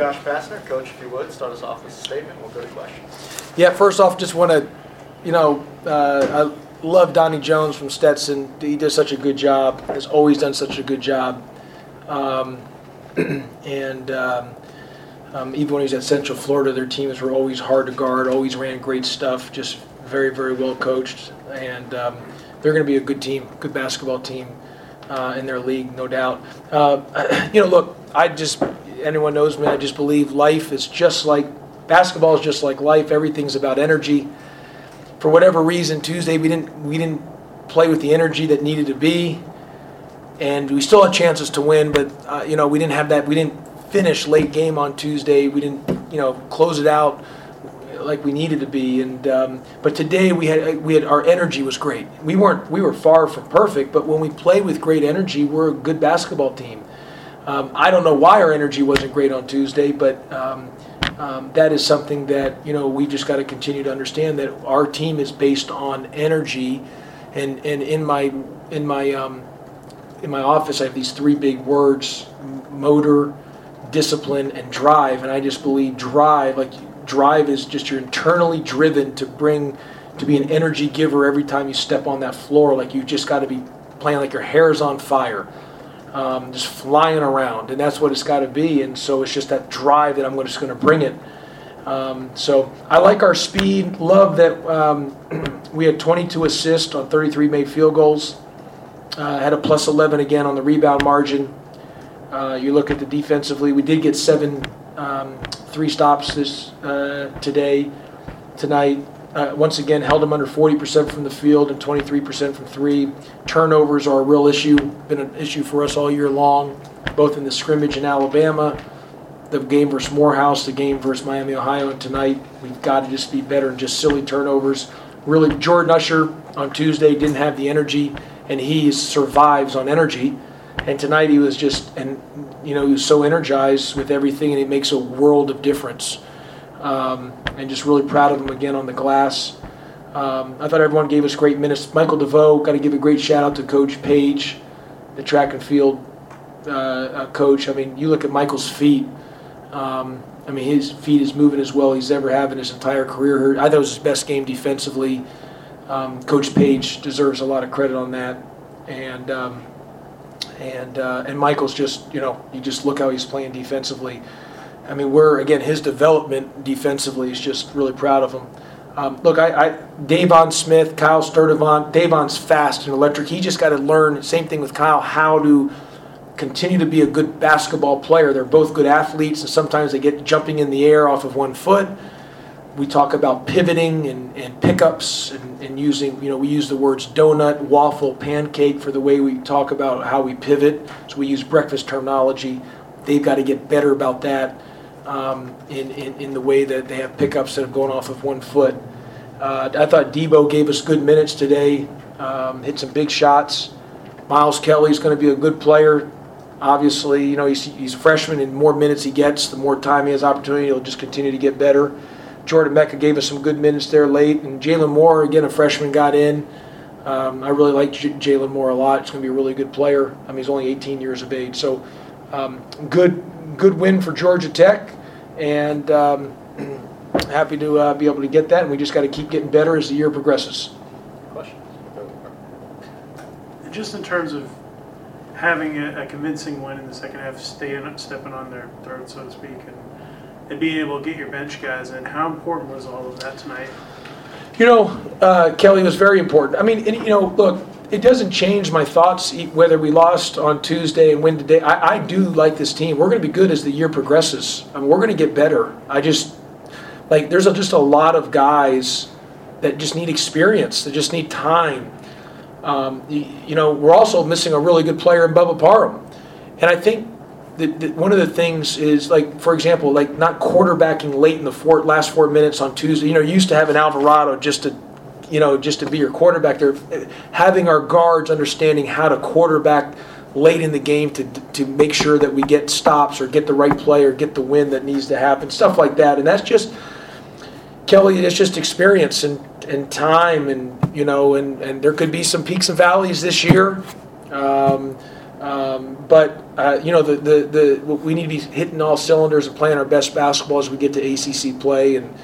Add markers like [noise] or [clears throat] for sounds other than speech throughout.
Josh Pastner. Coach, if you would, start us off with a statement. We'll go to questions. Yeah, first off, just want to, you know, uh, I love Donnie Jones from Stetson. He does such a good job, has always done such a good job. Um, [clears throat] and um, um, even when he was at Central Florida, their teams were always hard to guard, always ran great stuff, just very, very well coached. And um, they're going to be a good team, good basketball team uh, in their league, no doubt. Uh, [clears throat] you know, look, I just, anyone knows me, I just believe life is just like, basketball is just like life. Everything's about energy. For whatever reason, Tuesday we didn't we didn't play with the energy that needed to be, and we still had chances to win. But uh, you know we didn't have that. We didn't finish late game on Tuesday. We didn't you know close it out like we needed to be. And um, but today we had we had our energy was great. We weren't we were far from perfect, but when we play with great energy, we're a good basketball team. Um, I don't know why our energy wasn't great on Tuesday, but um, um, that is something that you know we just got to continue to understand that our team is based on energy, and and in my in my um, in my office I have these three big words: motor, discipline, and drive. And I just believe drive, like drive, is just you're internally driven to bring to be an energy giver every time you step on that floor. Like you just got to be playing like your hair is on fire um, just flying around, and that's what it's got to be. And so it's just that drive that I'm just going to bring it. Um, so I like our speed. Love that um, [clears throat] we had 22 assists on 33 made field goals. Uh, had a plus 11 again on the rebound margin. Uh, you look at the defensively, we did get seven um, three stops this uh, today, tonight uh, once again held them under 40% from the field and 23% from three. Turnovers are a real issue, been an issue for us all year long, both in the scrimmage in Alabama, the game versus Morehouse, the game versus Miami, Ohio, and tonight. We've got to just be better than just silly turnovers. Really, Jordan Usher on Tuesday didn't have the energy, and he survives on energy. And tonight he was just, and you know, he was so energized with everything, and it makes a world of difference. Um, and just really proud of him again on the glass. Um, I thought everyone gave us great minutes. Michael DeVoe, got to give a great shout out to Coach Page, the track and field uh, uh, coach. I mean, you look at Michael's feet. Um, I mean, his feet is moving as well as he's ever had in his entire career. I thought it was his best game defensively. Um, coach Page deserves a lot of credit on that, and um, and uh, and Michael's just you know you just look how he's playing defensively. I mean, we're again his development defensively is just really proud of him. Um, look, I, I Deivon Smith, Kyle Sturdivant, Deivon's fast and electric. He just got to learn. Same thing with Kyle, how to continue to be a good basketball player. They're both good athletes, and sometimes they get jumping in the air off of one foot. We talk about pivoting and, and pickups and, and using, you know, we use the words donut, waffle, pancake for the way we talk about how we pivot. So we use breakfast terminology. They've got to get better about that um, in, in, in the way that they have pickups that have gone off of one foot. Uh, I thought Debo gave us good minutes today, um, hit some big shots. Miles Kelly is going to be a good player. Obviously, you know, he's, he's a freshman, and more minutes he gets, the more time he has opportunity, he'll just continue to get better. Jordan Meka gave us some good minutes there late, and Jalon Moore, again, a freshman, got in. Um, I really like J- Jalon Moore a lot. He's going to be a really good player. I mean, he's only 18 years of age, so um, good, good win for Georgia Tech and um, [clears throat] happy to uh, be able to get that. And we just got to keep getting better as the year progresses. Questions? Just in terms of having a, a convincing win in the second half, staying stepping on their throat, so to speak, and, and being able to get your bench guys in, how important was all of that tonight? You know, uh, Kelly was very important. I mean, and, you know, look, it doesn't change my thoughts whether we lost on Tuesday and win today. I, I do like this team. We're going to be good as the year progresses. I mean, we're going to get better. I just like there's a, just a lot of guys that just need experience. That just need time. Um, you, you, know, we're also missing a really good player in Bubba Parham, and I think that, that, one of the things is like, for example, like not quarterbacking late in the four, last four minutes on Tuesday. You know, you used to have an Alvarado just to you know, just to be your quarterback there, having our guards understanding how to quarterback late in the game to, to make sure that we get stops or get the right play or get the win that needs to happen, stuff like that. And that's just, Kelly, it's just experience and, and time and, you know, and, and there could be some peaks and valleys this year. Um, um, but uh, you know, the, the, the, we need to be hitting all cylinders and playing our best basketball as we get to ACC play. And,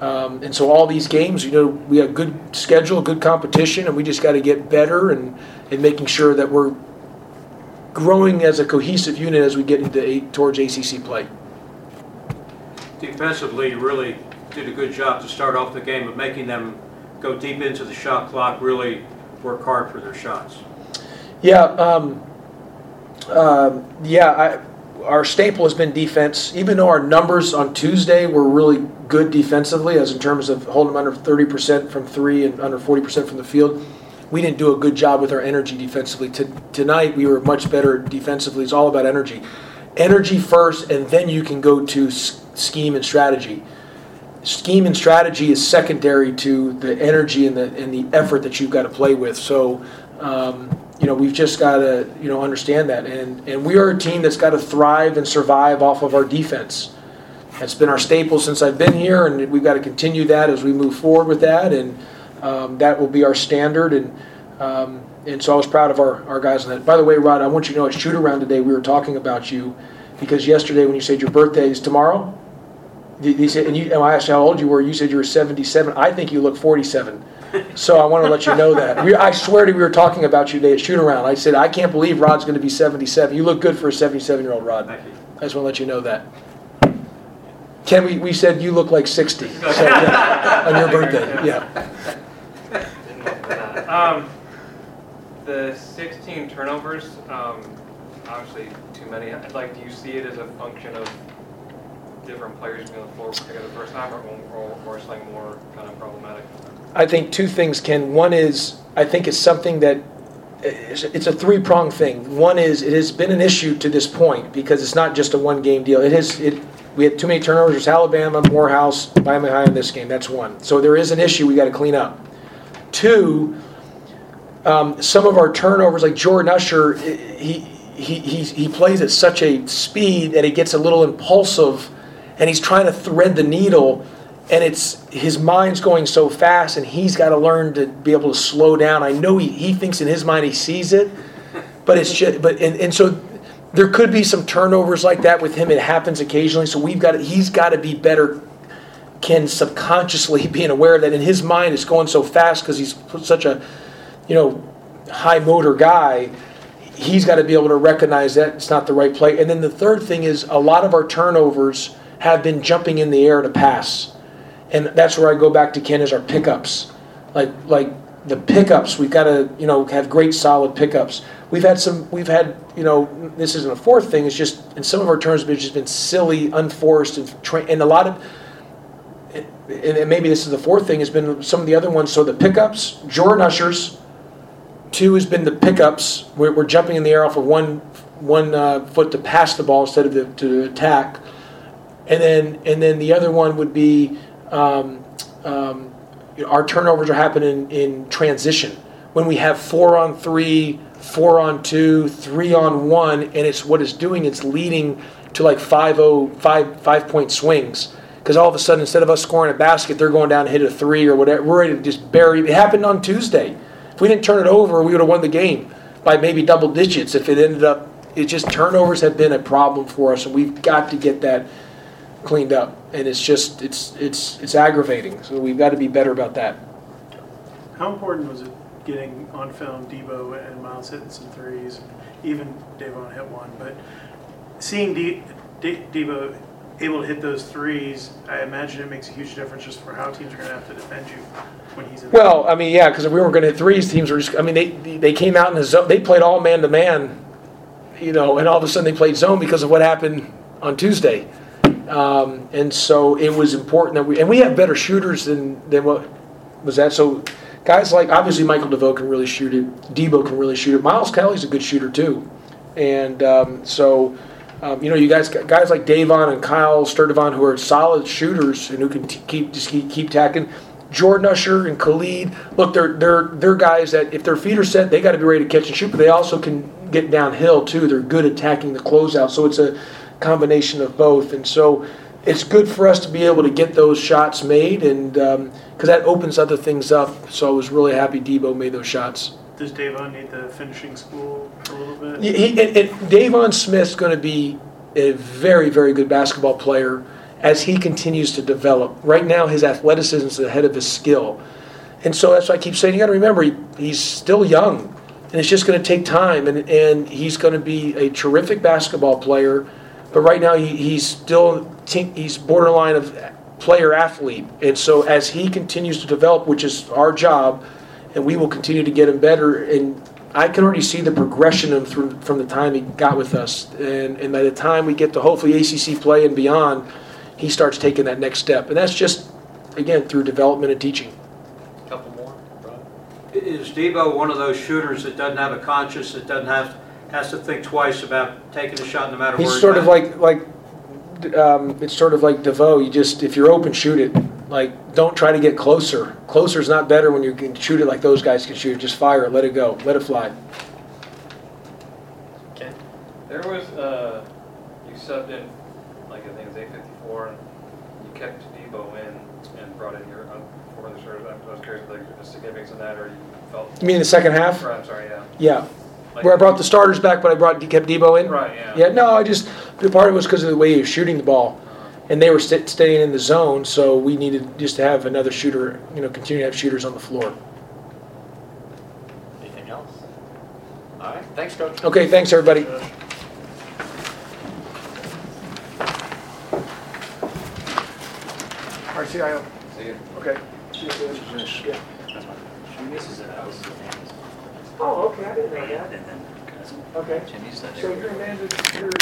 um, and so all these games, you know, we have good schedule, good competition, and we just got to get better and, and making sure that we're growing as a cohesive unit as we get into a, towards ACC play. Defensively, you really did a good job to start off the game of making them go deep into the shot clock, really work hard for their shots. Yeah, um, um, yeah. I, our staple has been defense. Even though our numbers on Tuesday were really good defensively, as in terms of holding them under 30% from three and under 40% from the field, we didn't do a good job with our energy defensively. T- tonight, we were much better defensively. It's all about energy. Energy first, and then you can go to s- scheme and strategy. Scheme and strategy is secondary to the energy and the and the effort that you've got to play with. So, um, you know, we've just got to you know understand that, and and we are a team that's got to thrive and survive off of our defense. That's been our staple since I've been here, and we've got to continue that as we move forward with that, and um, that will be our standard. And um, and so I was proud of our, our guys on that. By the way, Rod, I want you to know at shoot around today we were talking about you because yesterday when you said your birthday is tomorrow, they said, and, you, and I asked how old you were. You said you were 77. I think you look 47. So I want to let you know that. We, I swear to you, we were talking about you today at shoot around. I said I can't believe Rod's going to be 77. You look good for a 77 year old Rod. I just want to let you know that. Ken, we, we said you look like 60 [laughs] so, yeah, on your birthday. Yeah. Um, the 16 turnovers, um, obviously too many. Like, do you see it as a function of different players being on the floor particularly the first time, or, or, or something more kind of problematic? I think two things, Ken. One is I think it's something that it's a three pronged thing. One is it has been an issue to this point because it's not just a one game deal. It has it. We had too many turnovers. Alabama, Morehouse, Miami High in this game. That's one. So there is an issue we got to clean up. Two, um, some of our turnovers, like Jordan Usher, he, he, he, he plays at such a speed that he gets a little impulsive and he's trying to thread the needle and it's his mind's going so fast and he's got to learn to be able to slow down. I know he, he thinks in his mind he sees it, but it's just, but, and, and so there could be some turnovers like that with him. It happens occasionally. So we've got to, he's got to be better can subconsciously [laughs] being aware that in his mind it's going so fast because he's such a you know high motor guy he's got to be able to recognize that it's not the right play and then the third thing is a lot of our turnovers have been jumping in the air to pass and that's where i go back to ken is our pickups like like the pickups we've got to you know have great solid pickups we've had some we've had you know this isn't a fourth thing it's just in some of our turns it's just been silly unforced and, tra- and a lot of and maybe this is the fourth thing, has been some of the other ones. So the pickups, Jordan Ushers. Two has been the pickups. We're, we're jumping in the air off of one one uh, foot to pass the ball instead of the, to attack. And then and then the other one would be um, um, you know, our turnovers are happening in transition. When we have four on three, four on two, three on one, and it's what it's doing. It's leading to like five oh five five point swings. Because all of a sudden instead of us scoring a basket they're going down and hit a three or whatever. We're ready to just bury it happened on tuesday. If we didn't turn it over we would have won the game by maybe double digits. If it ended up it just turnovers have been a problem for us and we've got to get that cleaned up and it's just it's it's it's aggravating so we've got to be better about that How important was it getting on film Debo and Miles hitting some threes? Even Deivon hit one, but seeing De- De- Debo able to hit those threes, I imagine it makes a huge difference just for how teams are going to have to defend you when he's in. well i mean yeah because if we weren't going to hit threes teams were just i mean they they came out in the zone they played all man to man you know and all of a sudden they played zone because of what happened on tuesday um, and so it was important that we and we have better shooters than than what was that so guys like obviously michael devoe can really shoot it. Debo can really shoot it. Miles kelly's a good shooter too. And um, so um, you know you guys guys like deivon and kyle sturdivant who are solid shooters and who can t- keep just keep, keep tacking. Jordan usher and khalid look they're they're they're guys that if their feet are set they got to be ready to catch and shoot but they also can get downhill too. They're good at attacking the closeout. So it's a combination of both and so it's good for us to be able to get those shots made and um, because that opens other things up so i was really happy debo made those shots does Deivon need the finishing school a little bit? He, and, and Deivon Smith's going to be a very, very good basketball player as he continues to develop. Right now, his athleticism is ahead of his skill. And so that's why I keep saying, you got to remember, he, he's still young. And it's just going to take time. And, and he's going to be a terrific basketball player. But right now, he, he's still, te- he's borderline of player athlete. And so as he continues to develop, which is our job, and we will continue to get him better. And I can already see the progression of through, from the time he got with us, and, and by the time we get to hopefully ACC play and beyond, he starts taking that next step, and that's just again through development and teaching. Couple more, Is Debo one of those shooters that doesn't have a conscience, that doesn't have, has to think twice about taking a shot no matter where He's he's sort of like like um, it's sort of like DeVoe. You just if you're open, shoot it. Like don't try to get closer. Closer is not better when you can shoot it like those guys can shoot. Just fire it, let it go, let it fly. Okay. There was, uh, you subbed in, like, I think it was eight fifty-four, and you kept Debo in and brought in your, uh, four other starters. I was curious, like, the significance of that, or you felt, You mean the second half? or, I'm sorry, yeah. Yeah, Like- where I brought the starters back, but I brought kept Debo in. Right, yeah. Yeah, no, I just the part of it was because of the way he was shooting the ball. Uh-huh. and they were st- staying in the zone, so we needed just to have another shooter, you know, continue to have shooters on the floor. Anything else? All right, thanks, Coach. Okay, thanks, everybody. RCIO. See you. Okay. See you soon. Yeah. This is a house. Oh, okay, I didn't know that. And then Okay. Jimmy's that So area. you're Amanda, you're